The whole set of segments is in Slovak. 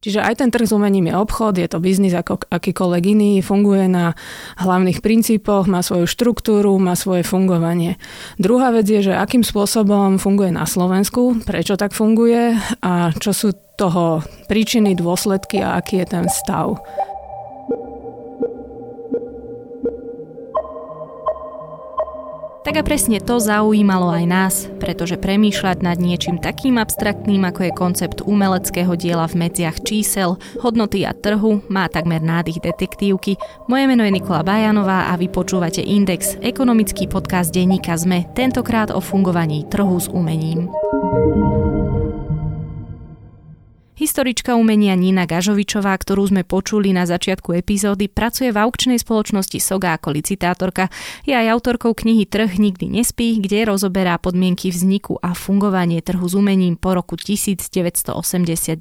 Čiže aj ten trh s umením je obchod, je to biznis ako akýkoľvek iný, funguje na hlavných princípoch, má svoju štruktúru, má svoje fungovanie. Druhá vec je, že akým spôsobom funguje na Slovensku, prečo tak funguje a čo sú toho príčiny, dôsledky a aký je ten stav. Tak a presne to zaujímalo aj nás, pretože premýšľať nad niečím takým abstraktným, ako je koncept umeleckého diela v medziach čísel, hodnoty a trhu, má takmer nádych detektívky. Moje meno je Nikola Bajanová a vy počúvate Index, ekonomický podcast denníka ZME, tentokrát o fungovaní trhu s umením. Historička umenia Nina Gažovičová, ktorú sme počuli na začiatku epizódy, pracuje v aukčnej spoločnosti Soga ako licitátorka. Je aj autorkou knihy Trh nikdy nespí, kde rozoberá podmienky vzniku a fungovanie trhu s umením po roku 1989.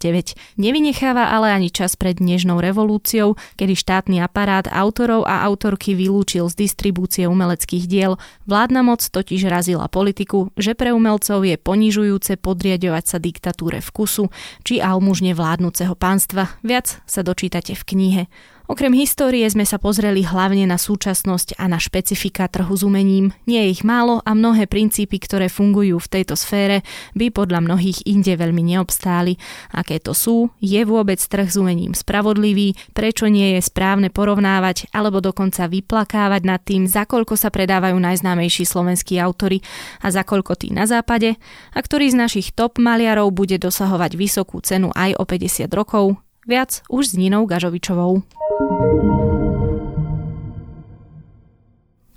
Nevynecháva ale ani čas pred dnešnou revolúciou, kedy štátny aparát autorov a autorky vylúčil z distribúcie umeleckých diel. Vládna moc totiž razila politiku, že pre umelcov je ponižujúce podriadovať sa diktatúre vkusu, či almu mužne vládnúceho pánstva. Viac sa dočítate v knihe. Okrem histórie sme sa pozreli hlavne na súčasnosť a na špecifika trhu s umením. Nie je ich málo a mnohé princípy, ktoré fungujú v tejto sfére, by podľa mnohých inde veľmi neobstáli. Aké to sú? Je vôbec trh s umením spravodlivý? Prečo nie je správne porovnávať alebo dokonca vyplakávať nad tým, za koľko sa predávajú najznámejší slovenskí autory a za koľko tí na západe? A ktorý z našich top maliarov bude dosahovať vysokú cenu aj o 50 rokov? Viac už s Ninou Gažovičovou.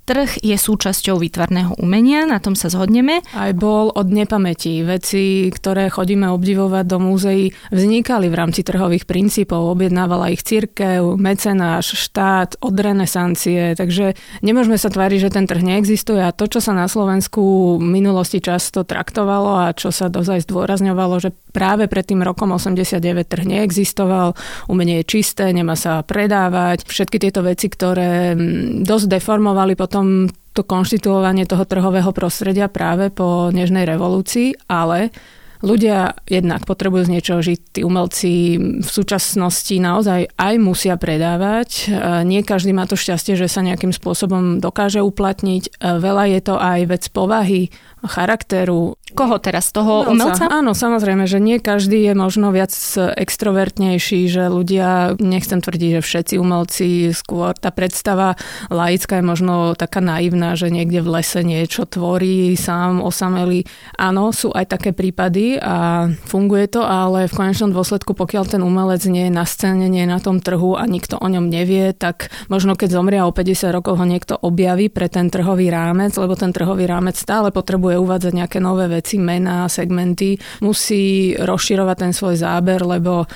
Trh je súčasťou výtvarného umenia, na tom sa zhodneme. Aj bol od nepamäti. Veci, ktoré chodíme obdivovať do múzeí, vznikali v rámci trhových princípov. Objednávala ich církev, mecenáš, štát, od renesancie. Takže nemôžeme sa tváriť, že ten trh neexistuje. A to, čo sa na Slovensku v minulosti často traktovalo a čo sa dozaj zdôrazňovalo, že práve pred tým rokom 89 trh neexistoval, umenie je čisté, nemá sa predávať. Všetky tieto veci, ktoré mm, dosť deformovali potom potom to konštituovanie toho trhového prostredia práve po Nežnej revolúcii, ale ľudia jednak potrebujú z niečoho žiť. Tí umelci v súčasnosti naozaj aj musia predávať. Nie každý má to šťastie, že sa nejakým spôsobom dokáže uplatniť. Veľa je to aj vec povahy, charakteru. Koho teraz? Toho umelca? umelca? Áno, samozrejme, že nie každý je možno viac extrovertnejší, že ľudia, nechcem tvrdiť, že všetci umelci, skôr tá predstava laická je možno taká naivná, že niekde v lese niečo tvorí sám osamelý. Áno, sú aj také prípady a funguje to, ale v konečnom dôsledku, pokiaľ ten umelec nie je na scéne, nie je na tom trhu a nikto o ňom nevie, tak možno keď zomrie o 50 rokov ho niekto objaví pre ten trhový rámec, lebo ten trhový rámec stále potrebuje potrebuje uvádzať nejaké nové veci, mená, segmenty, musí rozširovať ten svoj záber, lebo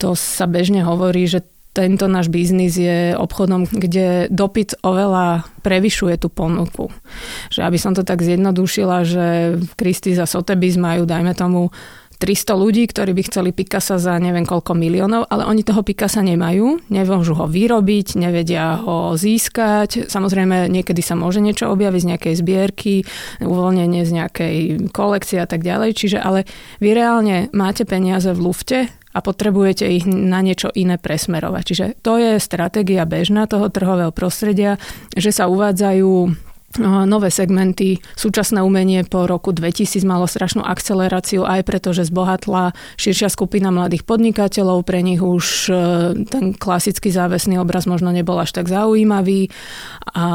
to sa bežne hovorí, že tento náš biznis je obchodom, kde dopyt oveľa prevyšuje tú ponuku. Že aby som to tak zjednodušila, že Kristy za Sotheby's majú, dajme tomu, 300 ľudí, ktorí by chceli Picasa za neviem koľko miliónov, ale oni toho Picasa nemajú, nemôžu ho vyrobiť, nevedia ho získať. Samozrejme, niekedy sa môže niečo objaviť z nejakej zbierky, uvoľnenie z nejakej kolekcie a tak ďalej. Čiže ale vy reálne máte peniaze v lufte a potrebujete ich na niečo iné presmerovať. Čiže to je stratégia bežná toho trhového prostredia, že sa uvádzajú nové segmenty. Súčasné umenie po roku 2000 malo strašnú akceleráciu aj preto, že zbohatla širšia skupina mladých podnikateľov. Pre nich už e, ten klasický závesný obraz možno nebol až tak zaujímavý. A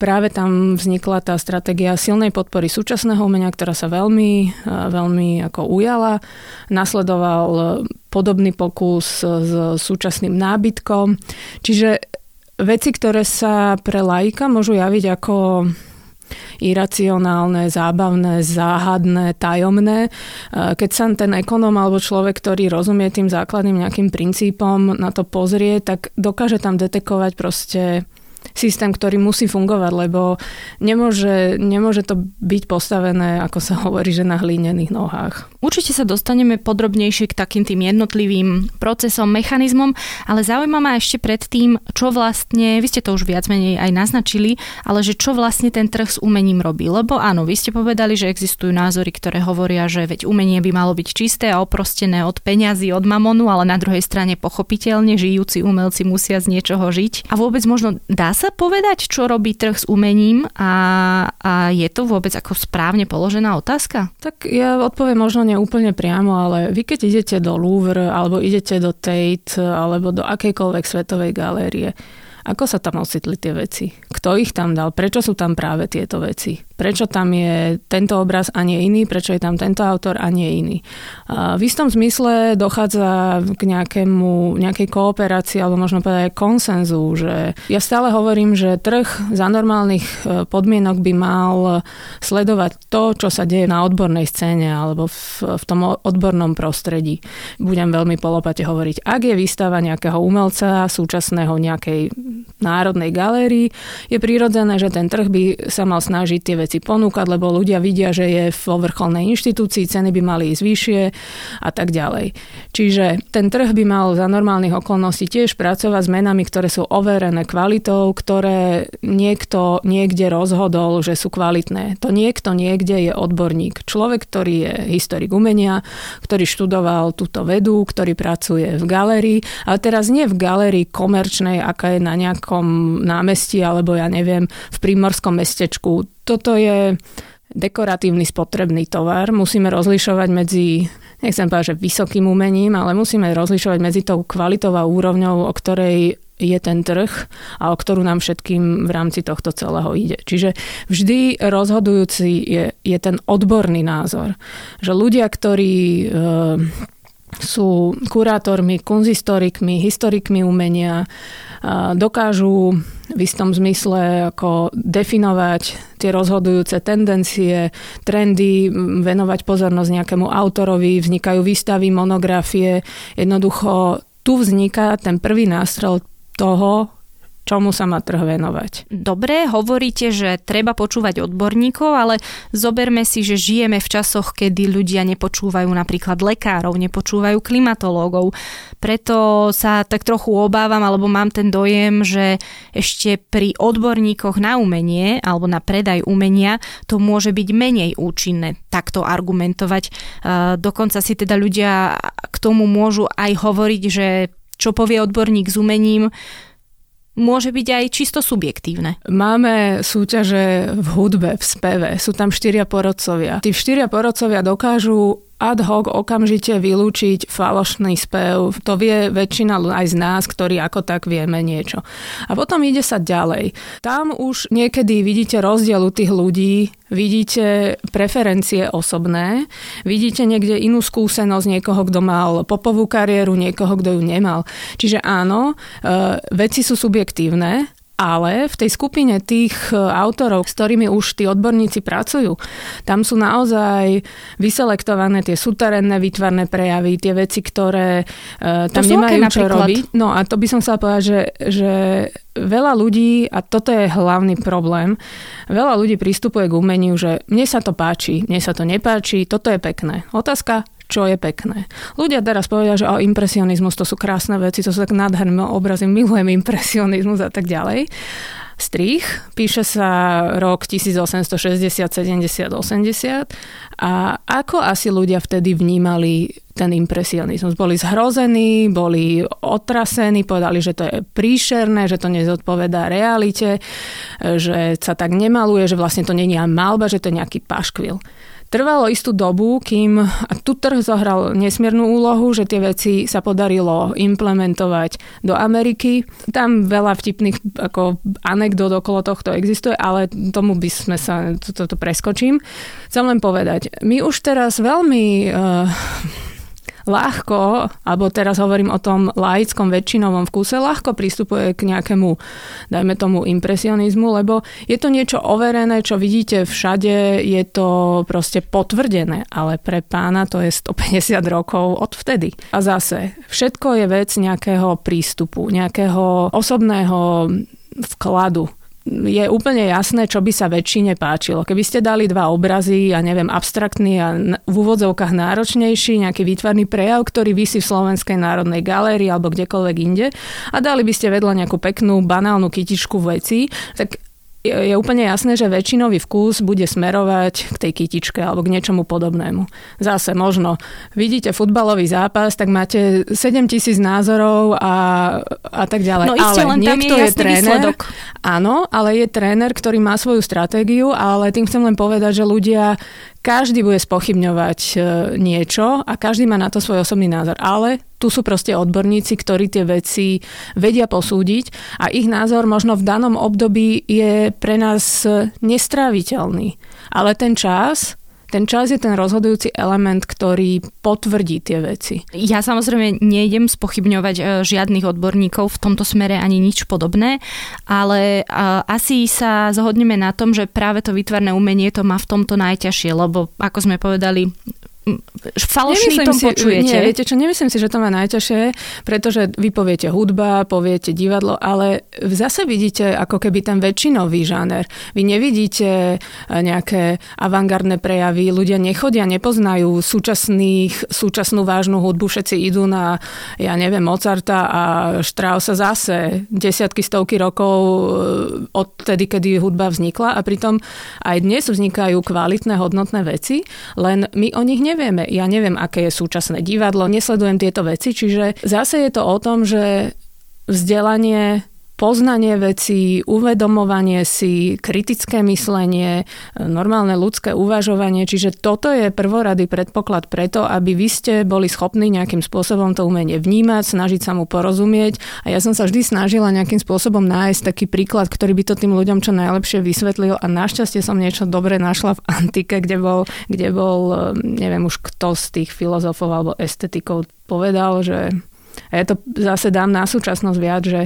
práve tam vznikla tá stratégia silnej podpory súčasného umenia, ktorá sa veľmi, e, veľmi ako ujala. Nasledoval podobný pokus s súčasným nábytkom. Čiže veci, ktoré sa pre laika môžu javiť ako iracionálne, zábavné, záhadné, tajomné. E, keď sa ten ekonóm alebo človek, ktorý rozumie tým základným nejakým princípom, na to pozrie, tak dokáže tam detekovať proste systém, ktorý musí fungovať, lebo nemôže, nemôže to byť postavené, ako sa hovorí, že na hlínených nohách. Určite sa dostaneme podrobnejšie k takým tým jednotlivým procesom, mechanizmom, ale zaujíma ma ešte predtým, čo vlastne, vy ste to už viac menej aj naznačili, ale že čo vlastne ten trh s umením robí. Lebo áno, vy ste povedali, že existujú názory, ktoré hovoria, že veď umenie by malo byť čisté a oprostené od peňazí, od mamonu, ale na druhej strane pochopiteľne žijúci umelci musia z niečoho žiť. A vôbec možno dá sa povedať, čo robí trh s umením a, a je to vôbec ako správne položená otázka? Tak ja odpoviem možno úplne priamo, ale vy keď idete do Louvre alebo idete do Tate alebo do akejkoľvek svetovej galérie, ako sa tam ocitli tie veci? Kto ich tam dal? Prečo sú tam práve tieto veci? Prečo tam je tento obraz a nie iný? Prečo je tam tento autor a nie iný? V istom zmysle dochádza k nejakému, nejakej kooperácii alebo možno povedať aj konsenzu, že ja stále hovorím, že trh za normálnych e, podmienok by mal sledovať to, čo sa deje na odbornej scéne alebo v, v tom odbornom prostredí. Budem veľmi polopate hovoriť, ak je výstava nejakého umelca súčasného nejakej Národnej galérii, je prirodzené, že ten trh by sa mal snažiť tie veci ponúkať, lebo ľudia vidia, že je vo vrcholnej inštitúcii, ceny by mali ísť vyššie a tak ďalej. Čiže ten trh by mal za normálnych okolností tiež pracovať s menami, ktoré sú overené kvalitou, ktoré niekto niekde rozhodol, že sú kvalitné. To niekto niekde je odborník. Človek, ktorý je historik umenia, ktorý študoval túto vedu, ktorý pracuje v galérii, ale teraz nie v galérii komerčnej, aká je na nejakom námestí alebo ja neviem, v prímorskom mestečku. Toto je dekoratívny spotrebný tovar. Musíme rozlišovať medzi, nechcem povedať, že vysokým umením, ale musíme rozlišovať medzi tou kvalitou a úrovňou, o ktorej je ten trh a o ktorú nám všetkým v rámci tohto celého ide. Čiže vždy rozhodujúci je, je ten odborný názor. Že ľudia, ktorí e, sú kurátormi, kunzistorikmi, historikmi umenia, dokážu v istom zmysle ako definovať tie rozhodujúce tendencie, trendy, venovať pozornosť nejakému autorovi, vznikajú výstavy, monografie. Jednoducho tu vzniká ten prvý nástrel toho, čomu sa má trh venovať. Dobre, hovoríte, že treba počúvať odborníkov, ale zoberme si, že žijeme v časoch, kedy ľudia nepočúvajú napríklad lekárov, nepočúvajú klimatológov. Preto sa tak trochu obávam, alebo mám ten dojem, že ešte pri odborníkoch na umenie alebo na predaj umenia to môže byť menej účinné takto argumentovať. Dokonca si teda ľudia k tomu môžu aj hovoriť, že čo povie odborník s umením, môže byť aj čisto subjektívne. Máme súťaže v hudbe, v speve. Sú tam štyria porodcovia. Tí štyria porodcovia dokážu ad hoc okamžite vylúčiť falošný spev. To vie väčšina aj z nás, ktorí ako tak vieme niečo. A potom ide sa ďalej. Tam už niekedy vidíte rozdiel u tých ľudí, vidíte preferencie osobné, vidíte niekde inú skúsenosť niekoho, kto mal popovú kariéru, niekoho, kto ju nemal. Čiže áno, e, veci sú subjektívne, ale v tej skupine tých e, autorov, s ktorými už tí odborníci pracujú, tam sú naozaj vyselektované tie súterénne výtvarné prejavy, tie veci, ktoré uh, tam nemajú čo robiť. No a to by som chcela povedať, že, že veľa ľudí, a toto je hlavný problém, veľa ľudí pristupuje k umeniu, že mne sa to páči, mne sa to nepáči, toto je pekné. Otázka, čo je pekné. Ľudia teraz povedia, že o, impresionizmus to sú krásne veci, to sú tak nádherné obrazy, milujem impresionizmus a tak ďalej. Strich, píše sa rok 1860, 70, 80 a ako asi ľudia vtedy vnímali ten impresionizmus. Boli zhrození, boli otrasení, povedali, že to je príšerné, že to nezodpovedá realite, že sa tak nemaluje, že vlastne to není malba, že to je nejaký paškvil. Trvalo istú dobu, kým a tu trh zohral nesmiernu úlohu, že tie veci sa podarilo implementovať do Ameriky. Tam veľa vtipných ako anekdot okolo tohto existuje, ale tomu by sme sa, toto to, to preskočím. Chcem len povedať, my už teraz veľmi uh, ľahko, alebo teraz hovorím o tom laickom väčšinovom vkuse, ľahko pristupuje k nejakému, dajme tomu, impresionizmu, lebo je to niečo overené, čo vidíte všade, je to proste potvrdené, ale pre pána to je 150 rokov od vtedy. A zase, všetko je vec nejakého prístupu, nejakého osobného vkladu je úplne jasné, čo by sa väčšine páčilo. Keby ste dali dva obrazy, ja neviem, abstraktný a v úvodzovkách náročnejší, nejaký výtvarný prejav, ktorý vysí v Slovenskej národnej galérii alebo kdekoľvek inde a dali by ste vedľa nejakú peknú banálnu kytičku veci, tak je úplne jasné, že väčšinový vkus bude smerovať k tej kytičke alebo k niečomu podobnému. Zase možno vidíte futbalový zápas, tak máte 7 tisíc názorov a, a tak ďalej. No ale len niekto je, je tréner. Výsledok. Áno, ale je tréner, ktorý má svoju stratégiu, ale tým chcem len povedať, že ľudia každý bude spochybňovať e, niečo a každý má na to svoj osobný názor. Ale tu sú proste odborníci, ktorí tie veci vedia posúdiť a ich názor možno v danom období je pre nás nestráviteľný. Ale ten čas ten čas je ten rozhodujúci element, ktorý potvrdí tie veci. Ja samozrejme nejdem spochybňovať e, žiadnych odborníkov v tomto smere ani nič podobné, ale e, asi sa zhodneme na tom, že práve to výtvarné umenie to má v tomto najťažšie, lebo ako sme povedali, falošný tom si, počujete. Nie, viete čo, nemyslím si, že to má najťažšie, pretože vy poviete hudba, poviete divadlo, ale zase vidíte ako keby ten väčšinový žáner. Vy nevidíte eh, nejaké avantgardné prejavy, ľudia nechodia, nepoznajú súčasných, súčasnú vážnu hudbu, všetci idú na, ja neviem, Mozarta a Straussa zase desiatky, stovky rokov eh, od tedy, kedy hudba vznikla a pritom aj dnes vznikajú kvalitné, hodnotné veci, len my o nich nevieme nevieme. Ja neviem, aké je súčasné divadlo, nesledujem tieto veci, čiže zase je to o tom, že vzdelanie poznanie vecí, uvedomovanie si, kritické myslenie, normálne ľudské uvažovanie. Čiže toto je prvorady predpoklad preto, aby vy ste boli schopní nejakým spôsobom to umenie vnímať, snažiť sa mu porozumieť. A ja som sa vždy snažila nejakým spôsobom nájsť taký príklad, ktorý by to tým ľuďom čo najlepšie vysvetlil. A našťastie som niečo dobre našla v antike, kde bol, kde bol neviem už kto z tých filozofov alebo estetikov povedal, že a ja to zase dám na súčasnosť viac, že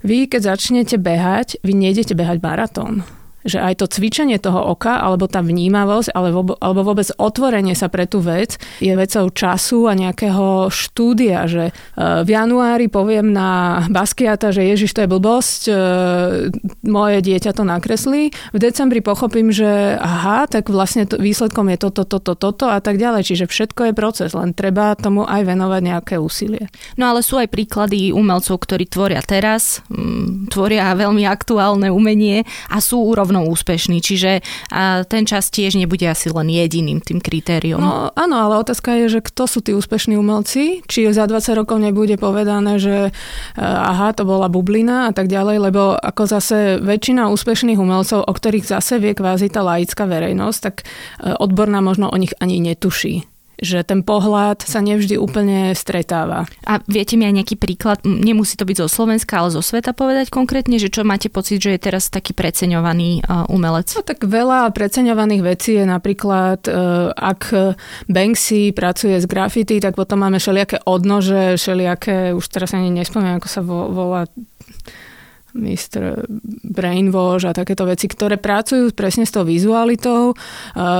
vy, keď začnete behať, vy nejdete behať maratón že aj to cvičenie toho oka, alebo tá vnímavosť, alebo, alebo vôbec otvorenie sa pre tú vec je vecou času a nejakého štúdia, že e, v januári poviem na Baskiata, že Ježiš, to je blbosť, e, moje dieťa to nakreslí. V decembri pochopím, že aha, tak vlastne to, výsledkom je toto, toto, toto a tak ďalej. Čiže všetko je proces, len treba tomu aj venovať nejaké úsilie. No ale sú aj príklady umelcov, ktorí tvoria teraz, tvoria veľmi aktuálne umenie a sú úrovne rovno úspešný. Čiže ten čas tiež nebude asi len jediným tým kritériom. No áno, ale otázka je, že kto sú tí úspešní umelci, či za 20 rokov nebude povedané, že aha, to bola bublina a tak ďalej, lebo ako zase väčšina úspešných umelcov, o ktorých zase vie kvázi tá laická verejnosť, tak e, odborná možno o nich ani netuší že ten pohľad sa nevždy úplne stretáva. A viete mi aj nejaký príklad, nemusí to byť zo Slovenska, ale zo sveta povedať konkrétne, že čo máte pocit, že je teraz taký preceňovaný umelec? No tak veľa preceňovaných vecí je napríklad, e, ak Banksy pracuje s graffiti, tak potom máme všelijaké odnože, všelijaké, už teraz ani nespomínam, ako sa volá Mr. Brainwash a takéto veci, ktoré pracujú presne s tou vizualitou,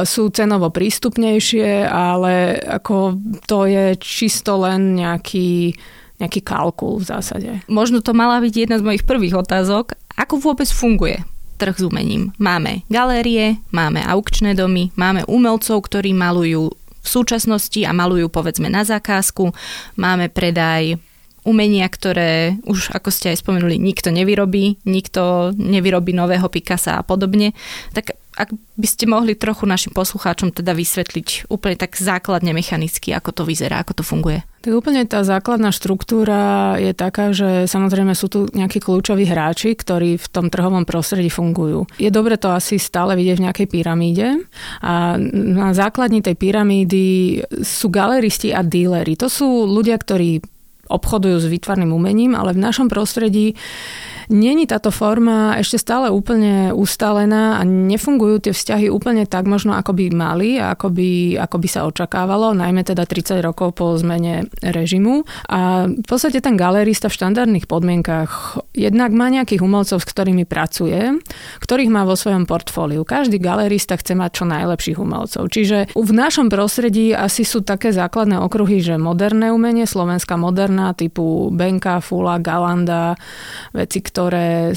sú cenovo prístupnejšie, ale ako to je čisto len nejaký, nejaký kalkul v zásade. Možno to mala byť jedna z mojich prvých otázok. Ako vôbec funguje trh s umením? Máme galérie, máme aukčné domy, máme umelcov, ktorí malujú v súčasnosti a malujú povedzme na zákazku, máme predaj umenia, ktoré už, ako ste aj spomenuli, nikto nevyrobí, nikto nevyrobí nového Picasa a podobne, tak ak by ste mohli trochu našim poslucháčom teda vysvetliť úplne tak základne mechanicky, ako to vyzerá, ako to funguje. Tak úplne tá základná štruktúra je taká, že samozrejme sú tu nejakí kľúčoví hráči, ktorí v tom trhovom prostredí fungujú. Je dobre to asi stále vidieť v nejakej pyramíde a na základni tej pyramídy sú galeristi a díleri. To sú ľudia, ktorí obchodujú s výtvarným umením, ale v našom prostredí Není táto forma ešte stále úplne ustalená a nefungujú tie vzťahy úplne tak možno, ako by mali a ako by, ako by sa očakávalo, najmä teda 30 rokov po zmene režimu. A v podstate ten galerista v štandardných podmienkach jednak má nejakých umelcov, s ktorými pracuje, ktorých má vo svojom portfóliu. Každý galerista chce mať čo najlepších umelcov. Čiže v našom prostredí asi sú také základné okruhy, že moderné umenie, slovenská moderná typu Benka, Fula, Galanda, veci, ktoré ktoré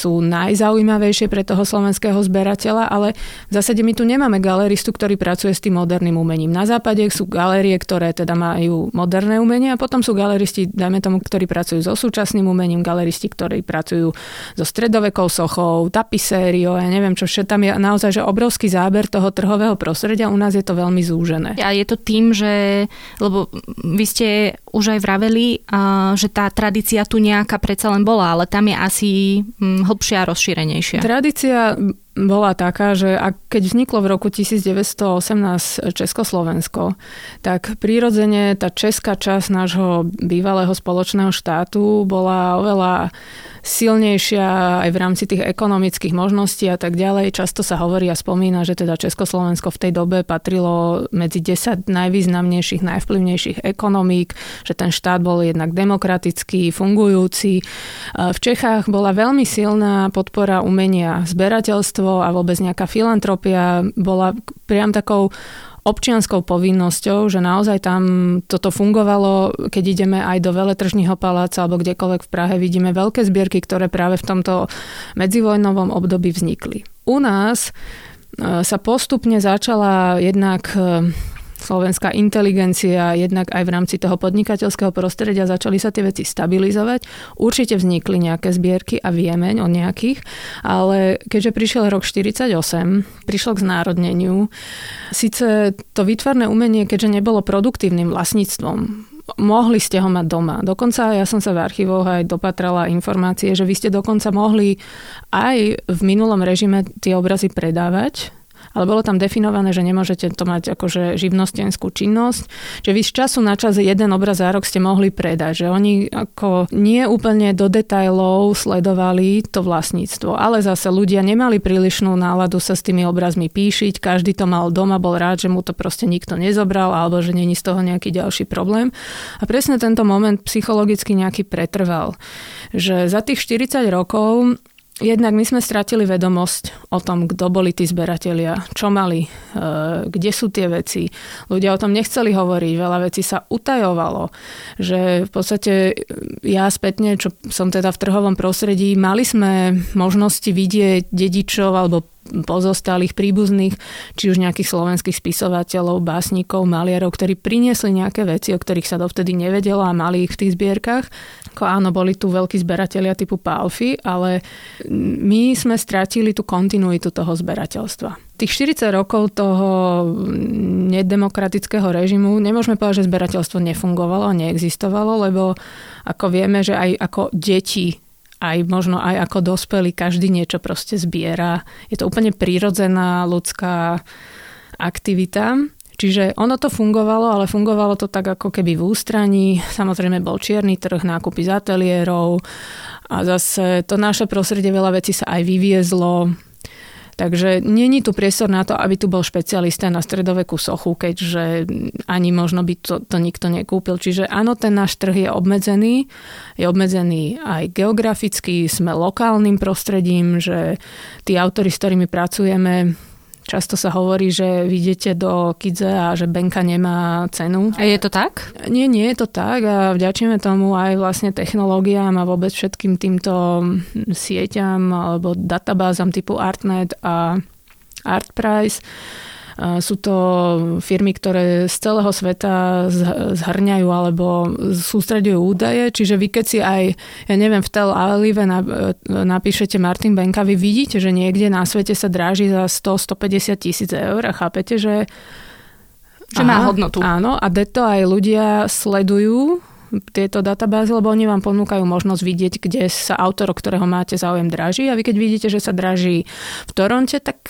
sú najzaujímavejšie pre toho slovenského zberateľa, ale v zásade my tu nemáme galeristu, ktorý pracuje s tým moderným umením. Na západe sú galérie, ktoré teda majú moderné umenie a potom sú galeristi, dajme tomu, ktorí pracujú so súčasným umením, galeristi, ktorí pracujú so stredovekou sochou, tapisériou, ja neviem čo, všetko. Tam je naozaj že obrovský záber toho trhového prostredia, u nás je to veľmi zúžené. A je to tým, že, lebo vy ste už aj vraveli, že tá tradícia tu nejaká predsa len bola, ale tam je asi hlbšia a rozšírenejšia. Tradícia bola taká, že ak, keď vzniklo v roku 1918 Československo, tak prirodzene tá česká časť nášho bývalého spoločného štátu bola oveľa silnejšia aj v rámci tých ekonomických možností a tak ďalej. Často sa hovorí a spomína, že teda Československo v tej dobe patrilo medzi 10 najvýznamnejších, najvplyvnejších ekonomík, že ten štát bol jednak demokratický, fungujúci. V Čechách bola veľmi silná podpora umenia, zberateľstvo a vôbec nejaká filantropia bola priam takou občianskou povinnosťou, že naozaj tam toto fungovalo, keď ideme aj do Veletržního paláca alebo kdekoľvek v Prahe, vidíme veľké zbierky, ktoré práve v tomto medzivojnovom období vznikli. U nás e, sa postupne začala jednak e, slovenská inteligencia, jednak aj v rámci toho podnikateľského prostredia začali sa tie veci stabilizovať. Určite vznikli nejaké zbierky a vieme o nejakých, ale keďže prišiel rok 48, prišlo k znárodneniu, síce to výtvarné umenie, keďže nebolo produktívnym vlastníctvom, mohli ste ho mať doma. Dokonca ja som sa v archívoch aj dopatrala informácie, že vy ste dokonca mohli aj v minulom režime tie obrazy predávať ale bolo tam definované, že nemôžete to mať akože živnostenskú činnosť, že vy z času na čas jeden obraz za rok ste mohli predať, že oni ako nie úplne do detajlov sledovali to vlastníctvo, ale zase ľudia nemali prílišnú náladu sa s tými obrazmi píšiť, každý to mal doma, bol rád, že mu to proste nikto nezobral alebo že není z toho nejaký ďalší problém. A presne tento moment psychologicky nejaký pretrval, že za tých 40 rokov Jednak my sme stratili vedomosť o tom, kto boli tí zberatelia, čo mali, e, kde sú tie veci. Ľudia o tom nechceli hovoriť, veľa vecí sa utajovalo. Že v podstate e, ja spätne, čo som teda v trhovom prostredí, mali sme možnosti vidieť dedičov alebo pozostalých príbuzných, či už nejakých slovenských spisovateľov, básnikov, maliarov, ktorí priniesli nejaké veci, o ktorých sa dovtedy nevedelo a mali ich v tých zbierkach. Ako áno, boli tu veľkí zberatelia typu Palfy, ale my sme stratili tú kontinuitu toho zberateľstva. Tých 40 rokov toho nedemokratického režimu nemôžeme povedať, že zberateľstvo nefungovalo, neexistovalo, lebo ako vieme, že aj ako deti aj možno aj ako dospelí, každý niečo proste zbiera. Je to úplne prírodzená ľudská aktivita. Čiže ono to fungovalo, ale fungovalo to tak ako keby v ústraní. Samozrejme bol čierny trh, nákupy z ateliérov a zase to naše prostredie veľa vecí sa aj vyviezlo Takže není tu priestor na to, aby tu bol špecialista na stredovekú sochu, keďže ani možno by to, to nikto nekúpil. Čiže áno, ten náš trh je obmedzený. Je obmedzený aj geograficky, sme lokálnym prostredím, že tí autory, s ktorými pracujeme, Často sa hovorí, že vidíte do Kidze a že Benka nemá cenu. A je to tak? Nie, nie je to tak a vďačíme tomu aj vlastne technológiám a vôbec všetkým týmto sieťam alebo databázam typu Artnet a Artprice sú to firmy, ktoré z celého sveta zhrňajú alebo sústredujú údaje, čiže vy keď si aj, ja neviem, v Tel Avive napíšete Martin Benka, vy vidíte, že niekde na svete sa dráži za 100-150 tisíc eur a chápete, že že má hodnotu. Áno, a deto aj ľudia sledujú tieto databázy, lebo oni vám ponúkajú možnosť vidieť, kde sa autor, o ktorého máte záujem, draží. A vy keď vidíte, že sa draží v Toronte, tak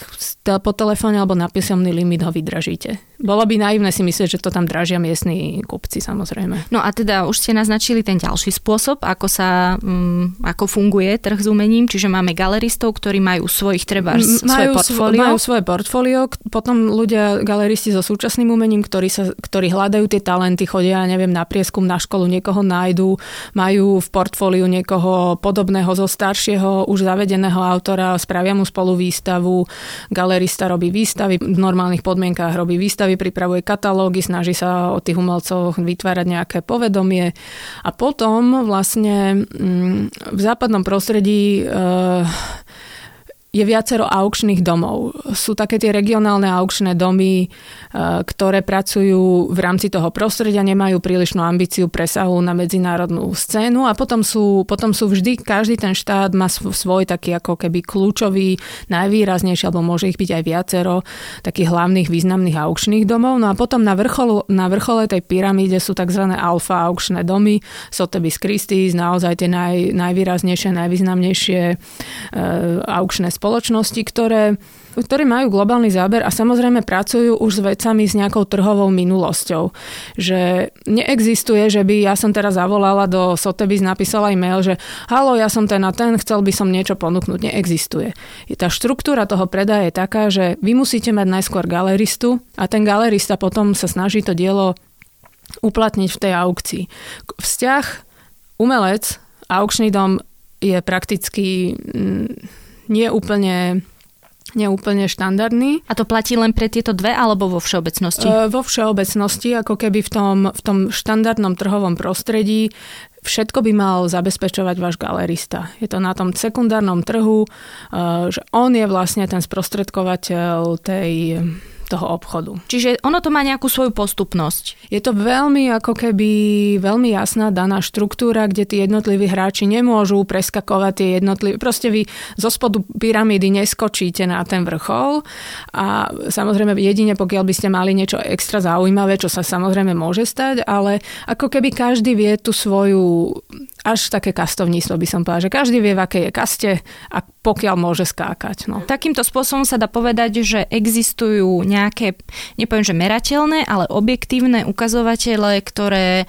po telefóne alebo na písomný limit ho vydražíte. Bolo by naivné si myslieť, že to tam dražia miestni kupci, samozrejme. No a teda už ste naznačili ten ďalší spôsob, ako sa, um, ako funguje trh s umením, čiže máme galeristov, ktorí majú svojich treba svoje portfólio. Majú svoje portfólio, potom ľudia, galeristi so súčasným umením, ktorí, sa, ktorí hľadajú tie talenty, chodia, neviem, na prieskum, na školu, niekoho nájdu, majú v portfóliu niekoho podobného zo staršieho, už zavedeného autora, spravia mu spolu výstavu, galerista robí výstavy, v normálnych podmienkách robí výstavy výstavy, pripravuje katalógy, snaží sa o tých umelcoch vytvárať nejaké povedomie. A potom vlastne mm, v západnom prostredí e, je viacero aukčných domov. Sú také tie regionálne aukčné domy, e, ktoré pracujú v rámci toho prostredia, nemajú prílišnú ambíciu presahu na medzinárodnú scénu a potom sú, potom sú vždy, každý ten štát má svoj taký ako keby kľúčový, najvýraznejší, alebo môže ich byť aj viacero takých hlavných významných aukčných domov. No a potom na, vrcholu, na vrchole tej pyramíde sú tzv. alfa aukčné domy, Sotheby's Christie's, naozaj tie naj, najvýraznejšie, najvýznamnejšie e, aukčné spoločnosti, ktoré, ktoré majú globálny záber a samozrejme pracujú už s vecami s nejakou trhovou minulosťou. Že neexistuje, že by ja som teraz zavolala do Sotheby's, napísala e-mail, že halo, ja som ten a ten, chcel by som niečo ponúknuť. Neexistuje. Tá štruktúra toho predaja je taká, že vy musíte mať najskôr galeristu a ten galerista potom sa snaží to dielo uplatniť v tej aukcii. Vzťah umelec, aukčný dom je prakticky mm, nie úplne nie úplne štandardný. A to platí len pre tieto dve alebo vo všeobecnosti? E, vo všeobecnosti, ako keby v tom, v tom štandardnom trhovom prostredí všetko by mal zabezpečovať váš galerista. Je to na tom sekundárnom trhu, e, že on je vlastne ten sprostredkovateľ tej toho obchodu. Čiže ono to má nejakú svoju postupnosť. Je to veľmi ako keby veľmi jasná daná štruktúra, kde tí jednotliví hráči nemôžu preskakovať tie jednotlivé. Proste vy zo spodu pyramídy neskočíte na ten vrchol a samozrejme jedine pokiaľ by ste mali niečo extra zaujímavé, čo sa samozrejme môže stať, ale ako keby každý vie tú svoju až také kastovníctvo by som povedala, že každý vie, v akej je kaste a pokiaľ môže skákať. No. Takýmto spôsobom sa dá povedať, že existujú nejaké, nepoviem, že merateľné, ale objektívne ukazovatele, ktoré e,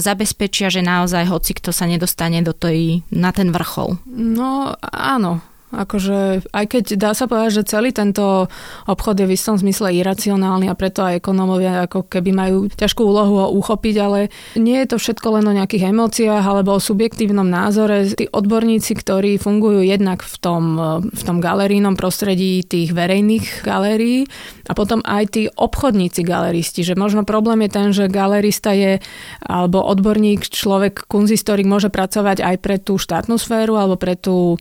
zabezpečia, že naozaj hoci kto sa nedostane do tej, na ten vrchol. No áno, Akože, aj keď dá sa povedať, že celý tento obchod je v istom zmysle iracionálny a preto aj ekonómovia ako keby majú ťažkú úlohu ho uchopiť, ale nie je to všetko len o nejakých emóciách alebo o subjektívnom názore. Tí odborníci, ktorí fungujú jednak v tom, v tom galerijnom prostredí tých verejných galérií a potom aj tí obchodníci galeristi, že možno problém je ten, že galerista je alebo odborník, človek, kunzistorik môže pracovať aj pre tú štátnu sféru alebo pre tú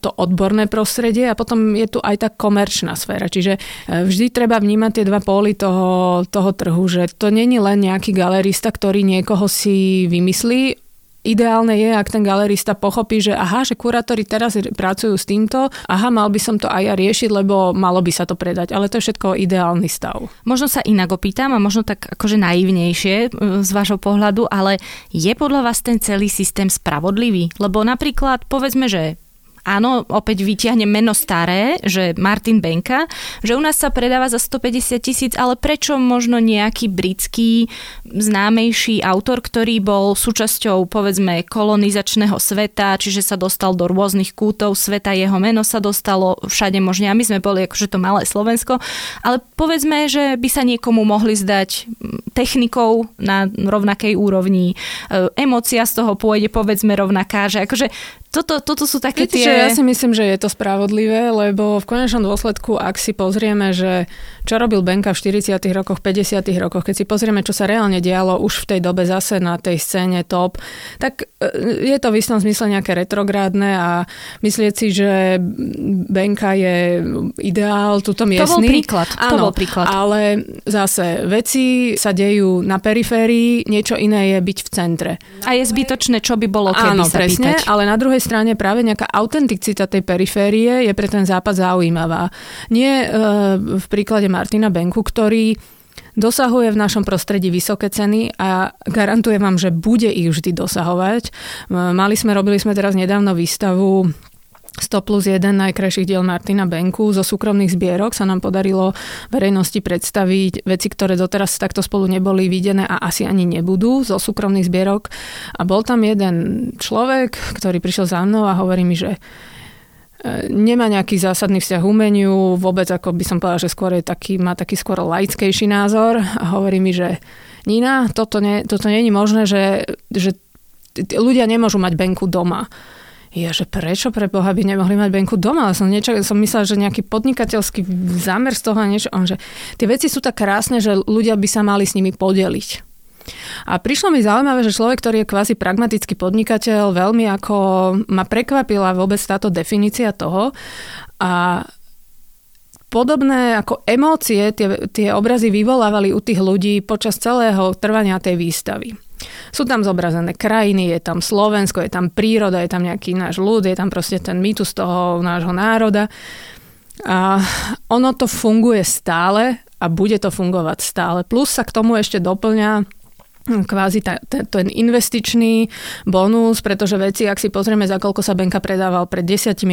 to odborné prostredie a potom je tu aj tá komerčná sféra. Čiže e, vždy treba vnímať tie dva póly toho, toho trhu, že to není len nejaký galerista, ktorý niekoho si vymyslí, Ideálne je, ak ten galerista pochopí, že aha, že kurátori teraz pracujú s týmto, aha, mal by som to aj ja riešiť, lebo malo by sa to predať. Ale to je všetko ideálny stav. Možno sa inak opýtam a možno tak akože naivnejšie e, z vášho pohľadu, ale je podľa vás ten celý systém spravodlivý? Lebo napríklad povedzme, že áno, opäť vyťahnem meno staré, že Martin Benka, že u nás sa predáva za 150 tisíc, ale prečo možno nejaký britský známejší autor, ktorý bol súčasťou povedzme kolonizačného sveta, čiže sa dostal do rôznych kútov sveta, jeho meno sa dostalo všade možne a my sme boli akože to malé Slovensko, ale povedzme, že by sa niekomu mohli zdať technikou na rovnakej úrovni, e, emócia z toho pôjde povedzme rovnaká, že akože toto, toto sú také Viete, tie... ja si myslím, že je to spravodlivé, lebo v konečnom dôsledku, ak si pozrieme, že čo robil Benka v 40 rokoch, 50 rokoch, keď si pozrieme, čo sa reálne dialo už v tej dobe zase na tej scéne top, tak e, je to v istom zmysle nejaké retrográdne a myslieť si, že Benka je ideál, tuto miestný. To bol príklad. Áno, to bol príklad. ale zase veci sa dejú na periférii, niečo iné je byť v centre. A je zbytočné, čo by bolo, keby Áno, sa presne, pýtať. ale na druhej druhej strane práve nejaká autenticita tej periférie je pre ten západ zaujímavá. Nie e, v príklade Martina Benku, ktorý dosahuje v našom prostredí vysoké ceny a garantujem vám, že bude ich vždy dosahovať. Mali sme, robili sme teraz nedávno výstavu 100 plus 1 najkrajších diel Martina Benku. Zo súkromných zbierok sa nám podarilo verejnosti predstaviť veci, ktoré doteraz takto spolu neboli videné a asi ani nebudú. Zo súkromných zbierok. A bol tam jeden človek, ktorý prišiel za mnou a hovorí mi, že e, nemá nejaký zásadný vzťah umeniu, vôbec ako by som povedala, že skôr je taký, má taký skôr laickejší názor a hovorí mi, že Nina, toto, nie, toto nie je možné, že, že ľudia nemôžu mať benku doma Ja, že prečo pre Boha by nemohli mať benku doma? Som, niečo, som myslela, že nejaký podnikateľský zámer z toho a niečo. On, že tie veci sú tak krásne, že ľudia by sa mali s nimi podeliť. A prišlo mi zaujímavé, že človek, ktorý je kvázi pragmatický podnikateľ, veľmi ako ma prekvapila vôbec táto definícia toho. A podobné ako emócie tie, tie obrazy vyvolávali u tých ľudí počas celého trvania tej výstavy. Sú tam zobrazené krajiny, je tam Slovensko, je tam príroda, je tam nejaký náš ľud, je tam proste ten mýtus toho nášho národa. A ono to funguje stále a bude to fungovať stále. Plus sa k tomu ešte doplňa kvázi ta, ten investičný bonus, pretože veci, ak si pozrieme, za koľko sa Benka predával pred 10-15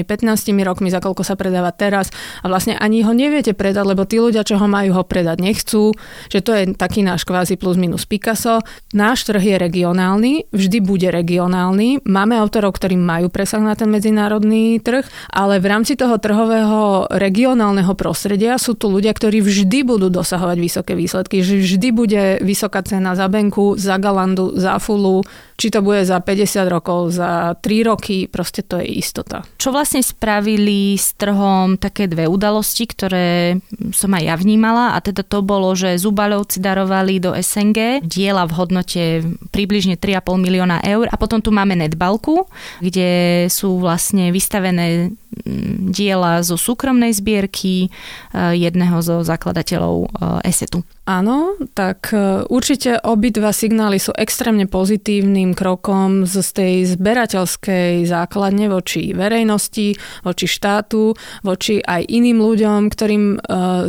rokmi, za koľko sa predáva teraz a vlastne ani ho neviete predať, lebo tí ľudia, čo ho majú, ho predať nechcú, že to je taký náš kvázi plus minus Picasso. Náš trh je regionálny, vždy bude regionálny. Máme autorov, ktorí majú presah na ten medzinárodný trh, ale v rámci toho trhového regionálneho prostredia sú tu ľudia, ktorí vždy budú dosahovať vysoké výsledky, že vždy bude vysoká cena za Benku, za Galandu, za Fulu, či to bude za 50 rokov, za 3 roky, proste to je istota. Čo vlastne spravili s trhom také dve udalosti, ktoré som aj ja vnímala a teda to bolo, že Zubalovci darovali do SNG diela v hodnote približne 3,5 milióna eur a potom tu máme Netbalku, kde sú vlastne vystavené diela zo súkromnej zbierky eh, jedného zo zakladateľov eh, ESETu. Áno, tak eh, určite obidva signály sú extrémne pozitívni prvým krokom z tej zberateľskej základne voči verejnosti, voči štátu, voči aj iným ľuďom, ktorým e,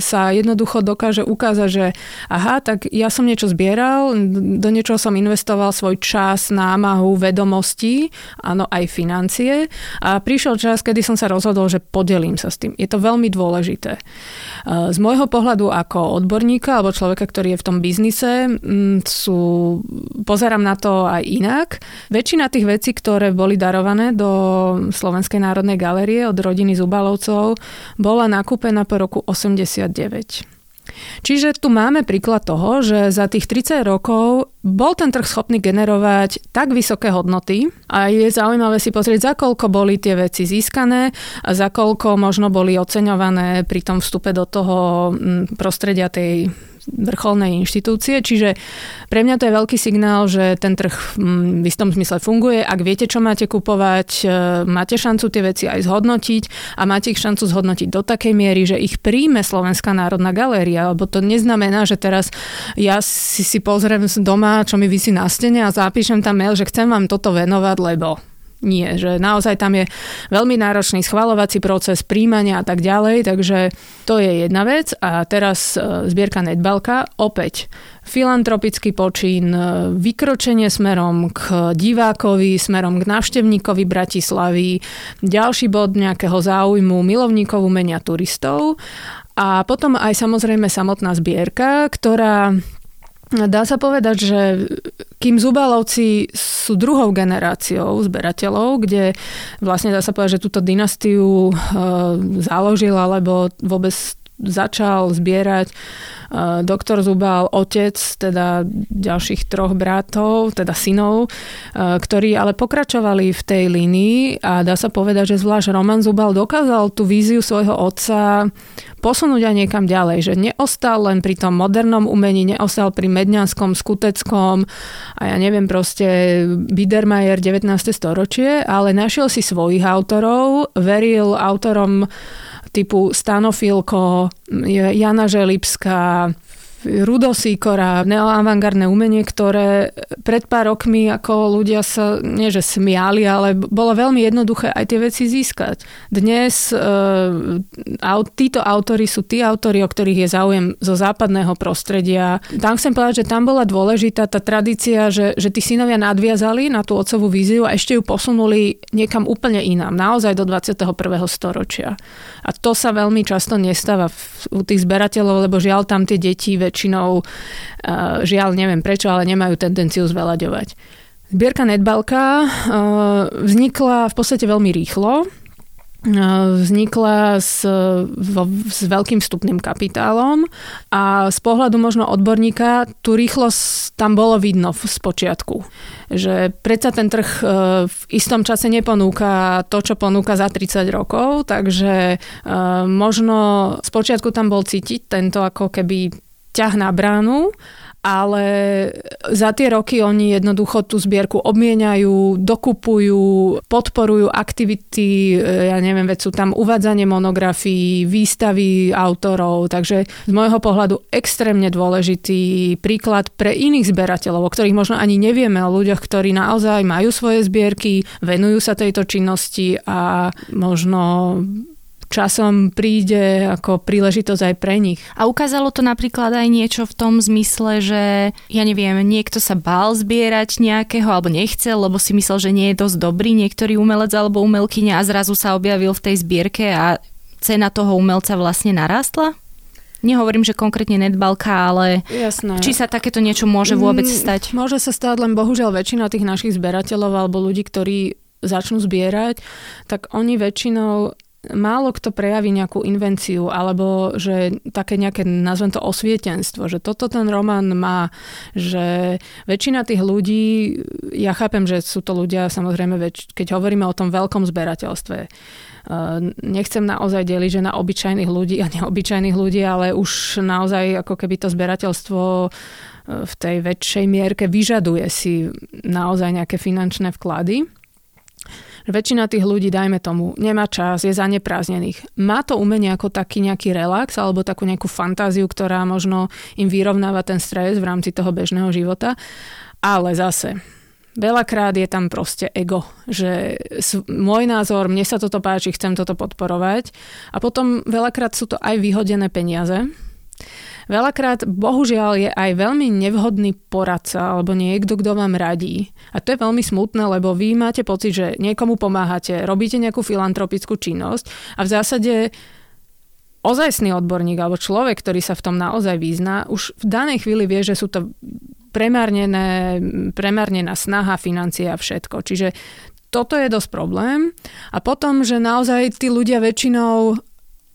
sa jednoducho dokáže ukázať, že aha, tak ja som niečo zbieral, do niečoho som investoval svoj čas, námahu, vedomosti, áno, aj financie a prišiel čas, kedy som sa rozhodol, že podelím sa s tým. Je to veľmi dôležité. E, z môjho pohľadu ako odborníka alebo človeka, ktorý je v tom biznise, sú, pozerám na to aj inak. Väčšina tých vecí, ktoré boli darované do Slovenskej národnej galerie od rodiny Zubalovcov, bola nakúpená po roku 89. Čiže tu máme príklad toho, že za tých 30 rokov bol ten trh schopný generovať tak vysoké hodnoty a je zaujímavé si pozrieť, za koľko boli tie veci získané a za koľko možno boli oceňované pri tom vstupe do toho mm, prostredia tej vrcholnej inštitúcie, čiže pre mňa to je veľký signál, že ten trh mm, v istom zmysle funguje. Ak viete, čo máte kupovať, e, máte šancu tie veci aj zhodnotiť a máte ich šancu zhodnotiť do takej miery, že ich príjme Slovenská národná galéria, lebo to neznamená, že teraz ja si, si pozriem doma, čo mi vysí na stene a zapíšem tam mail, že chcem vám toto venovať, lebo nie, že naozaj tam je veľmi náročný schvalovací proces, príjmania a tak ďalej, takže to je jedna vec. A teraz e, zbierka Netbalka, opäť filantropický počín, e, vykročenie smerom k divákovi, smerom k návštevníkovi Bratislavy, ďalší bod nejakého záujmu milovníkov umenia turistov a potom aj samozrejme samotná zbierka, ktorá Dá sa povedať, že kým Zubalovci sú druhou generáciou zberateľov, kde vlastne dá sa povedať, že túto dynastiu e, založil alebo vôbec začal zbierať doktor Zubal, otec, teda ďalších troch bratov, teda synov, uh, ktorí ale pokračovali v tej línii a dá sa povedať, že zvlášť Roman Zubal dokázal tú víziu svojho otca posunúť aj niekam ďalej, že neostal len pri tom modernom umení, neostal pri medňanskom, skuteckom a ja neviem proste Biedermeier 19. storočie, ale našiel si svojich autorov, veril autorom typu Stanofilko, Jana Želipská, Rudo Sikora, neoavangardné umenie, ktoré pred pár rokmi ako ľudia sa, nie že smiali, ale bolo veľmi jednoduché aj tie veci získať. Dnes e, títo autory sú tí autory, o ktorých je záujem zo západného prostredia. Tam chcem povedať, že tam bola dôležitá tá tradícia, že, že tí synovia nadviazali na tú otcovú víziu a ešte ju posunuli niekam úplne inám, naozaj do 21. storočia. A to sa veľmi často nestáva u tých zberateľov, lebo žiaľ tam tie deti väčšinou, žiaľ neviem prečo, ale nemajú tendenciu zvelaďovať. Zbierka Netbalka vznikla v podstate veľmi rýchlo. vznikla s, s veľkým vstupným kapitálom a z pohľadu možno odborníka tú rýchlosť tam bolo vidno z počiatku. Že predsa ten trh v istom čase neponúka to, čo ponúka za 30 rokov, takže možno z počiatku tam bol cítiť tento ako keby ťah na bránu ale za tie roky oni jednoducho tú zbierku obmieniajú, dokupujú, podporujú aktivity, e, ja neviem, veď sú tam uvádzanie monografií, výstavy autorov, takže z môjho pohľadu extrémne dôležitý príklad pre iných zberateľov, o ktorých možno ani nevieme, o ľuďoch, ktorí naozaj majú svoje zbierky, venujú sa tejto činnosti a možno časom príde ako príležitosť aj pre nich. A ukázalo to napríklad aj niečo v tom zmysle, že ja neviem, niekto sa bál zbierať nejakého alebo nechcel, lebo si myslel, že nie je dosť dobrý niektorý umelec alebo umelkyňa a zrazu sa objavil v tej zbierke a cena toho umelca vlastne narastla? Nehovorím, že konkrétne nedbalka, ale Jasné. či sa takéto niečo môže vôbec mm, stať? Môže sa stať, len bohužiaľ väčšina tých našich zberateľov alebo ľudí, ktorí začnú zbierať, tak oni väčšinou málo kto prejaví nejakú invenciu alebo že také nejaké, nazvem to osvietenstvo, že toto ten román má, že väčšina tých ľudí, ja chápem, že sú to ľudia samozrejme, keď hovoríme o tom veľkom zberateľstve, eh, nechcem naozaj deliť, že na obyčajných ľudí a neobyčajných ľudí, ale už naozaj ako keby to zberateľstvo eh, v tej väčšej mierke vyžaduje si naozaj nejaké finančné vklady. Väčšina tých ľudí, dajme tomu, nemá čas, je zaneprázdnených. Má to umenie ako taký nejaký relax alebo takú nejakú fantáziu, ktorá možno im vyrovnáva ten stres v rámci toho bežného života. Ale zase, veľakrát je tam proste ego, že môj názor, mne sa toto páči, chcem toto podporovať a potom veľakrát sú to aj vyhodené peniaze, Veľakrát, bohužiaľ, je aj veľmi nevhodný poradca alebo niekto, kto vám radí. A to je veľmi smutné, lebo vy máte pocit, že niekomu pomáhate, robíte nejakú filantropickú činnosť a v zásade ozajstný odborník alebo človek, ktorý sa v tom naozaj vyzná, už v danej chvíli vie, že sú to premárnené, premárnená snaha, financie a všetko. Čiže toto je dosť problém. A potom, že naozaj tí ľudia väčšinou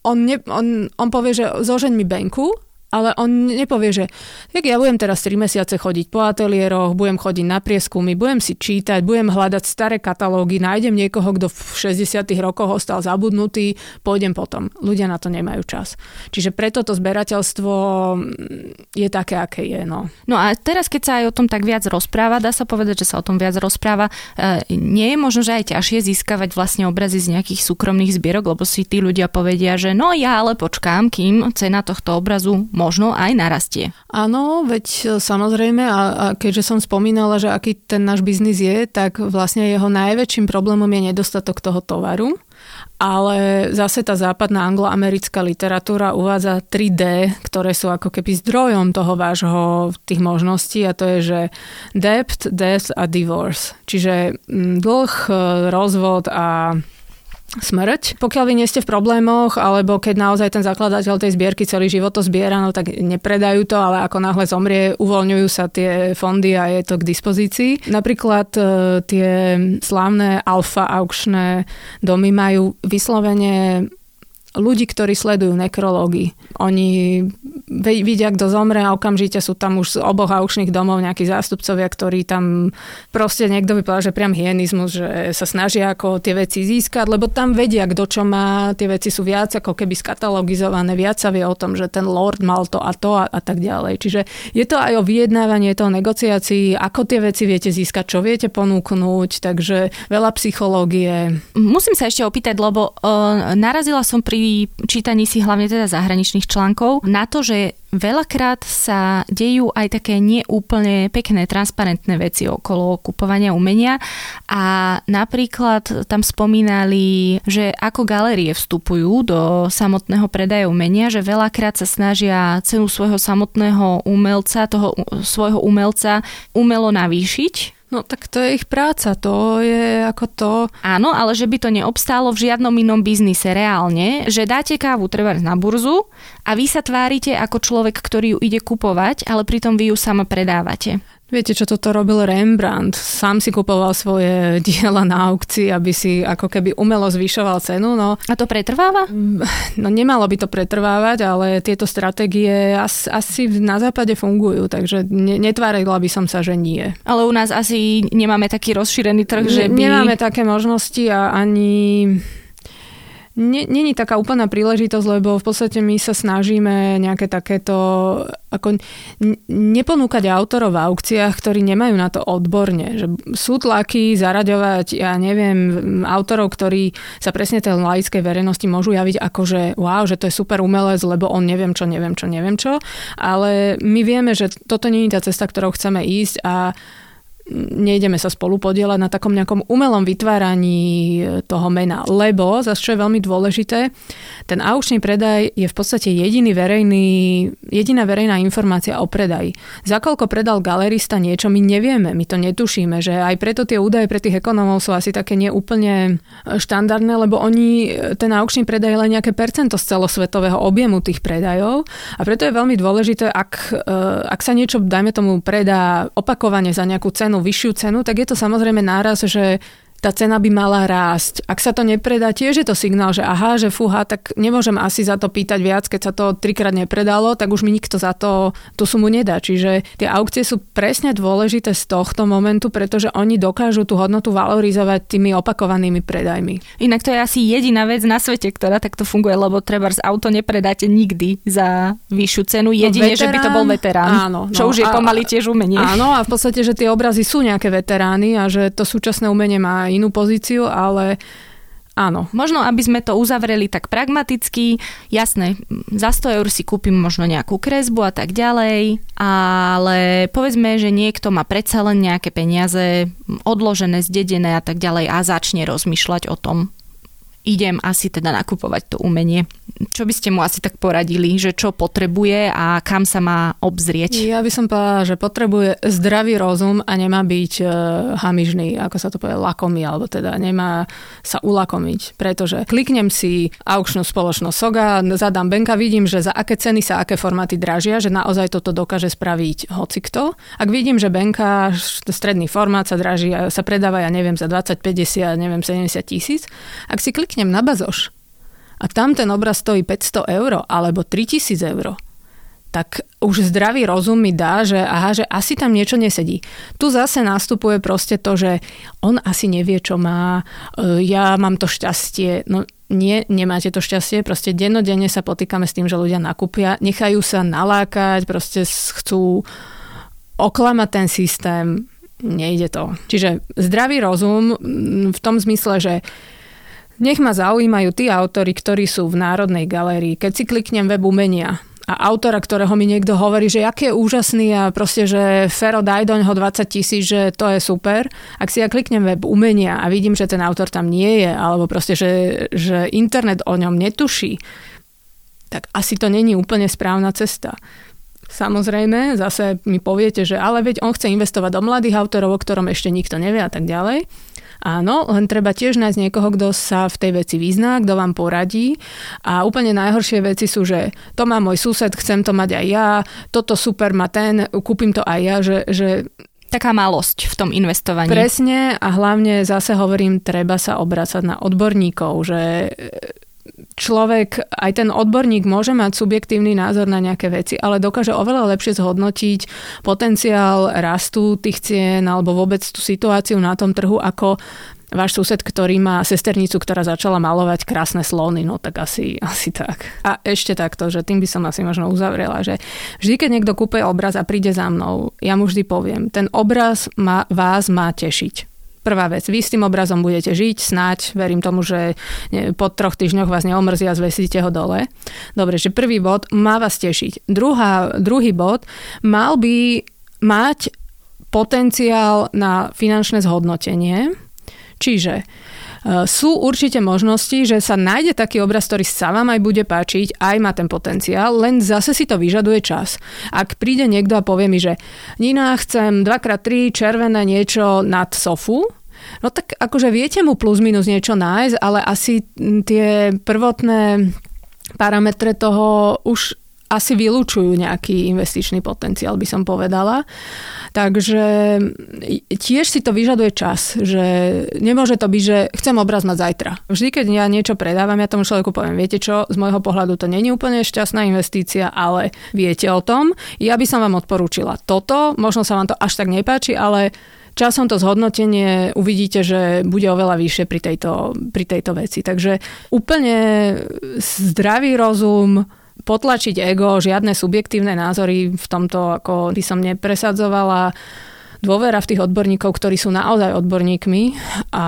on, ne, on, on povie, že zožeň mi benku ale on nepovie, že jak ja budem teraz 3 mesiace chodiť po ateliéroch, budem chodiť na prieskumy, budem si čítať, budem hľadať staré katalógy, nájdem niekoho, kto v 60 rokoch ostal zabudnutý, pôjdem potom. Ľudia na to nemajú čas. Čiže preto to zberateľstvo mm, je také, aké je. No. no a teraz, keď sa aj o tom tak viac rozpráva, dá sa povedať, že sa o tom viac rozpráva, e, nie je možno, že aj ťažšie získavať vlastne obrazy z nejakých súkromných zbierok, lebo si tí ľudia povedia, že no ja ale počkám, kým cena tohto obrazu možno aj narastie. Áno, veď e, samozrejme, a, a keďže som spomínala, že aký ten náš biznis je, tak vlastne jeho najväčším problémom je nedostatok toho tovaru. Ale zase tá západná angloamerická literatúra uvádza 3D, ktoré sú ako keby zdrojom toho vášho tých možností a to je, že debt, death a divorce. Čiže dlh, e, rozvod a smrť. Pokiaľ vy nie ste v problémoch, alebo keď naozaj ten zakladateľ tej zbierky celý život to zbiera, no tak nepredajú to, ale ako náhle zomrie, uvoľňujú sa tie fondy a je to k dispozícii. Napríklad e, tie slávne alfa aukčné domy majú vyslovene ľudí, ktorí sledujú nekrológy. Oni vidia, kto zomre a okamžite sú tam už z oboch aučných domov nejakí zástupcovia, ktorí tam proste niekto by povedal, že priam hyenizmus, že sa snažia ako tie veci získať, lebo tam vedia, kto čo má, tie veci sú viac ako keby skatalogizované, viac sa vie o tom, že ten lord mal to a to a, a tak ďalej. Čiže je to aj o vyjednávaní, je to o negociácii, ako tie veci viete získať, čo viete ponúknuť, takže veľa psychológie. Musím sa ešte opýtať, lebo uh, narazila som pri čítaní si hlavne teda zahraničných článkov. Na to, že veľakrát sa dejú aj také neúplne pekné, transparentné veci okolo kupovania umenia a napríklad tam spomínali, že ako galérie vstupujú do samotného predaja umenia, že veľakrát sa snažia cenu svojho samotného umelca, toho svojho umelca umelo navýšiť No tak to je ich práca, to je ako to... Áno, ale že by to neobstálo v žiadnom inom biznise reálne, že dáte kávu treba na burzu a vy sa tvárite ako človek, ktorý ju ide kupovať, ale pritom vy ju sama predávate. Viete, čo toto robil Rembrandt? Sám si kupoval svoje diela na aukcii, aby si ako keby umelo zvyšoval cenu. No, A to pretrváva? no nemalo by to pretrvávať, ale tieto stratégie asi, asi na západe fungujú, takže ne, netvárila by som sa, že nie. Ale u nás asi nemáme taký rozšírený trh, že by... Nemáme také možnosti a ani Není taká úplná príležitosť, lebo v podstate my sa snažíme nejaké takéto, ako neponúkať autorov v aukciách, ktorí nemajú na to odborne. Že sú tlaky zaraďovať, ja neviem, autorov, ktorí sa presne tej laickej verejnosti môžu javiť ako, že wow, že to je super umelec, lebo on neviem čo, neviem čo, neviem čo. Ale my vieme, že toto je tá cesta, ktorou chceme ísť a nejdeme sa spolu podielať na takom nejakom umelom vytváraní e, toho mena. Lebo, zase čo je veľmi dôležité, ten aukčný predaj je v podstate jediný verejný, jediná verejná informácia o predaji. Za koľko predal galerista niečo, my nevieme, my to netušíme, že aj preto tie údaje pre tých ekonomov sú asi také neúplne štandardné, lebo oni, e, ten aukčný predaj je len nejaké percento z celosvetového objemu tých predajov a preto je veľmi dôležité, ak, e, ak sa niečo, dajme tomu, predá opakovane za nejakú cenu vyššiu cenu, tak je to samozrejme náraz, že tá cena by mala rásť. Ak sa to nepredá, tiež je to signál, že aha, že fúha, tak nemôžem asi za to pýtať viac, keď sa to trikrát nepredalo, tak už mi nikto za to tú sumu nedá. Čiže tie aukcie sú presne dôležité z tohto momentu, pretože oni dokážu tú hodnotu valorizovať tými opakovanými predajmi. Inak to je asi jediná vec na svete, ktorá takto funguje, lebo treba z auto nepredáte nikdy za vyššiu cenu, no, jedine, no, veterán, že by to bol veterán. Áno, no, čo už je pomaly tiež umenie. Áno, a v podstate, že tie obrazy sú nejaké veterány a že to súčasné umenie má inú pozíciu, ale Áno. Možno, aby sme to uzavreli tak pragmaticky, jasné, za 100 eur si kúpim možno nejakú kresbu a tak ďalej, ale povedzme, že niekto má predsa len nejaké peniaze odložené, zdedené a tak ďalej a začne rozmýšľať o tom, idem asi teda nakupovať to umenie čo by ste mu asi tak poradili, že čo potrebuje a kam sa má obzrieť? Ja by som povedala, že potrebuje zdravý rozum a nemá byť e, hamižný, ako sa to povie, lakomý, alebo teda nemá sa ulakomiť, pretože kliknem si aukčnú spoločnosť Soga, zadám Benka, vidím, že za aké ceny sa aké formáty dražia, že naozaj toto dokáže spraviť hocikto. Ak vidím, že Benka, stredný formát sa draží, sa predáva, ja neviem, za 20, 50, neviem, 70 tisíc, ak si kliknem na bazoš, a tam ten obraz stojí 500 eur alebo 3000 eur, tak už zdravý rozum mi dá, že aha, že asi tam niečo nesedí. Tu zase nastupuje proste to, že on asi nevie, čo má, e, ja mám to šťastie. No nie, nemáte to šťastie, proste dennodenne sa potýkame s tým, že ľudia nakúpia, nechajú sa nalákať, proste chcú oklamať ten systém, nejde to. Čiže zdravý rozum v tom zmysle, že nech ma zaujímajú tí autory, ktorí sú v Národnej galérii. Keď si kliknem web umenia a autora, ktorého mi niekto hovorí, že aký je úžasný a proste, že Fero daj do neho 20 tisíc, že to je super. Ak si ja kliknem web umenia a vidím, že ten autor tam nie je, alebo proste, že, že internet o ňom netuší, tak asi to není úplne správna cesta. Samozrejme, zase mi poviete, že ale veď on chce investovať do mladých autorov, o ktorom ešte nikto nevie a tak ďalej. Áno, len treba tiež nájsť niekoho, kto sa v tej veci vyzná, kto vám poradí. A úplne najhoršie veci sú, že to má môj sused, chcem to mať aj ja, toto super má ten, kúpim to aj ja, že, že taká malosť v tom investovaní. Presne a hlavne zase hovorím, treba sa obracať na odborníkov, že človek, aj ten odborník môže mať subjektívny názor na nejaké veci, ale dokáže oveľa lepšie zhodnotiť potenciál rastu tých cien alebo vôbec tú situáciu na tom trhu ako váš sused, ktorý má sesternicu, ktorá začala malovať krásne slony, no tak asi, asi tak. A ešte takto, že tým by som asi možno uzavrela, že vždy, keď niekto kúpe obraz a príde za mnou, ja mu vždy poviem, ten obraz má, vás má tešiť. Prvá vec, vy s tým obrazom budete žiť, snáď, verím tomu, že po troch týždňoch vás neomrzí a zvesíte ho dole. Dobre, že prvý bod má vás tešiť. Druhá, druhý bod, mal by mať potenciál na finančné zhodnotenie, čiže sú určite možnosti, že sa nájde taký obraz, ktorý sa vám aj bude páčiť, aj má ten potenciál, len zase si to vyžaduje čas. Ak príde niekto a povie mi, že Nina, chcem 2x3 červené niečo nad sofu, No tak akože viete mu plus minus niečo nájsť, ale asi tie prvotné parametre toho už asi vylúčujú nejaký investičný potenciál, by som povedala. Takže tiež si to vyžaduje čas, že nemôže to byť, že chcem obraz mať zajtra. Vždy, keď ja niečo predávam, ja tomu človeku poviem, viete čo, z môjho pohľadu to není úplne šťastná investícia, ale viete o tom. Ja by som vám odporúčila toto, možno sa vám to až tak nepáči, ale časom to zhodnotenie uvidíte, že bude oveľa vyššie pri tejto, pri tejto veci. Takže úplne zdravý rozum, potlačiť ego, žiadne subjektívne názory v tomto, ako by som nepresadzovala, dôvera v tých odborníkov, ktorí sú naozaj odborníkmi. A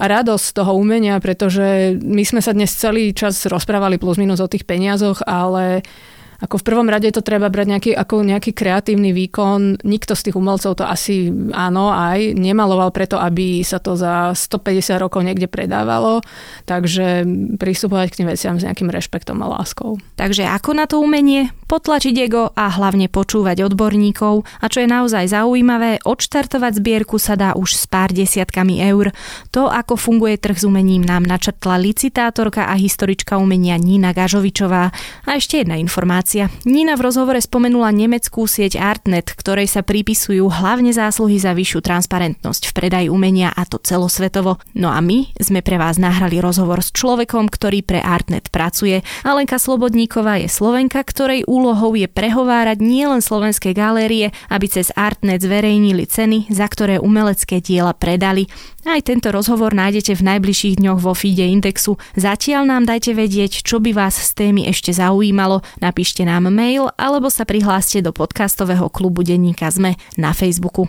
a radosť toho umenia, pretože my sme sa dnes celý čas rozprávali plus minus o tých peniazoch, ale ako v prvom rade to treba brať nejaký, ako nejaký kreatívny výkon. Nikto z tých umelcov to asi áno aj nemaloval preto, aby sa to za 150 rokov niekde predávalo. Takže pristupovať k tým veciam s nejakým rešpektom a láskou. Takže ako na to umenie? Potlačiť ego a hlavne počúvať odborníkov. A čo je naozaj zaujímavé, odštartovať zbierku sa dá už s pár desiatkami eur. To, ako funguje trh s umením, nám načrtla licitátorka a historička umenia Nina Gažovičová. A ešte jedna informácia. Nina v rozhovore spomenula nemeckú sieť Artnet, ktorej sa pripisujú hlavne zásluhy za vyššiu transparentnosť v predaji umenia a to celosvetovo. No a my sme pre vás nahrali rozhovor s človekom, ktorý pre Artnet pracuje. Alenka Slobodníková je Slovenka, ktorej úlohou je prehovárať nielen slovenské galérie, aby cez Artnet zverejnili ceny, za ktoré umelecké diela predali. Aj tento rozhovor nájdete v najbližších dňoch vo feede Indexu. Zatiaľ nám dajte vedieť, čo by vás z témy ešte zaujímalo. Napíšte nám mail alebo sa prihláste do podcastového klubu Denníka ZME na Facebooku.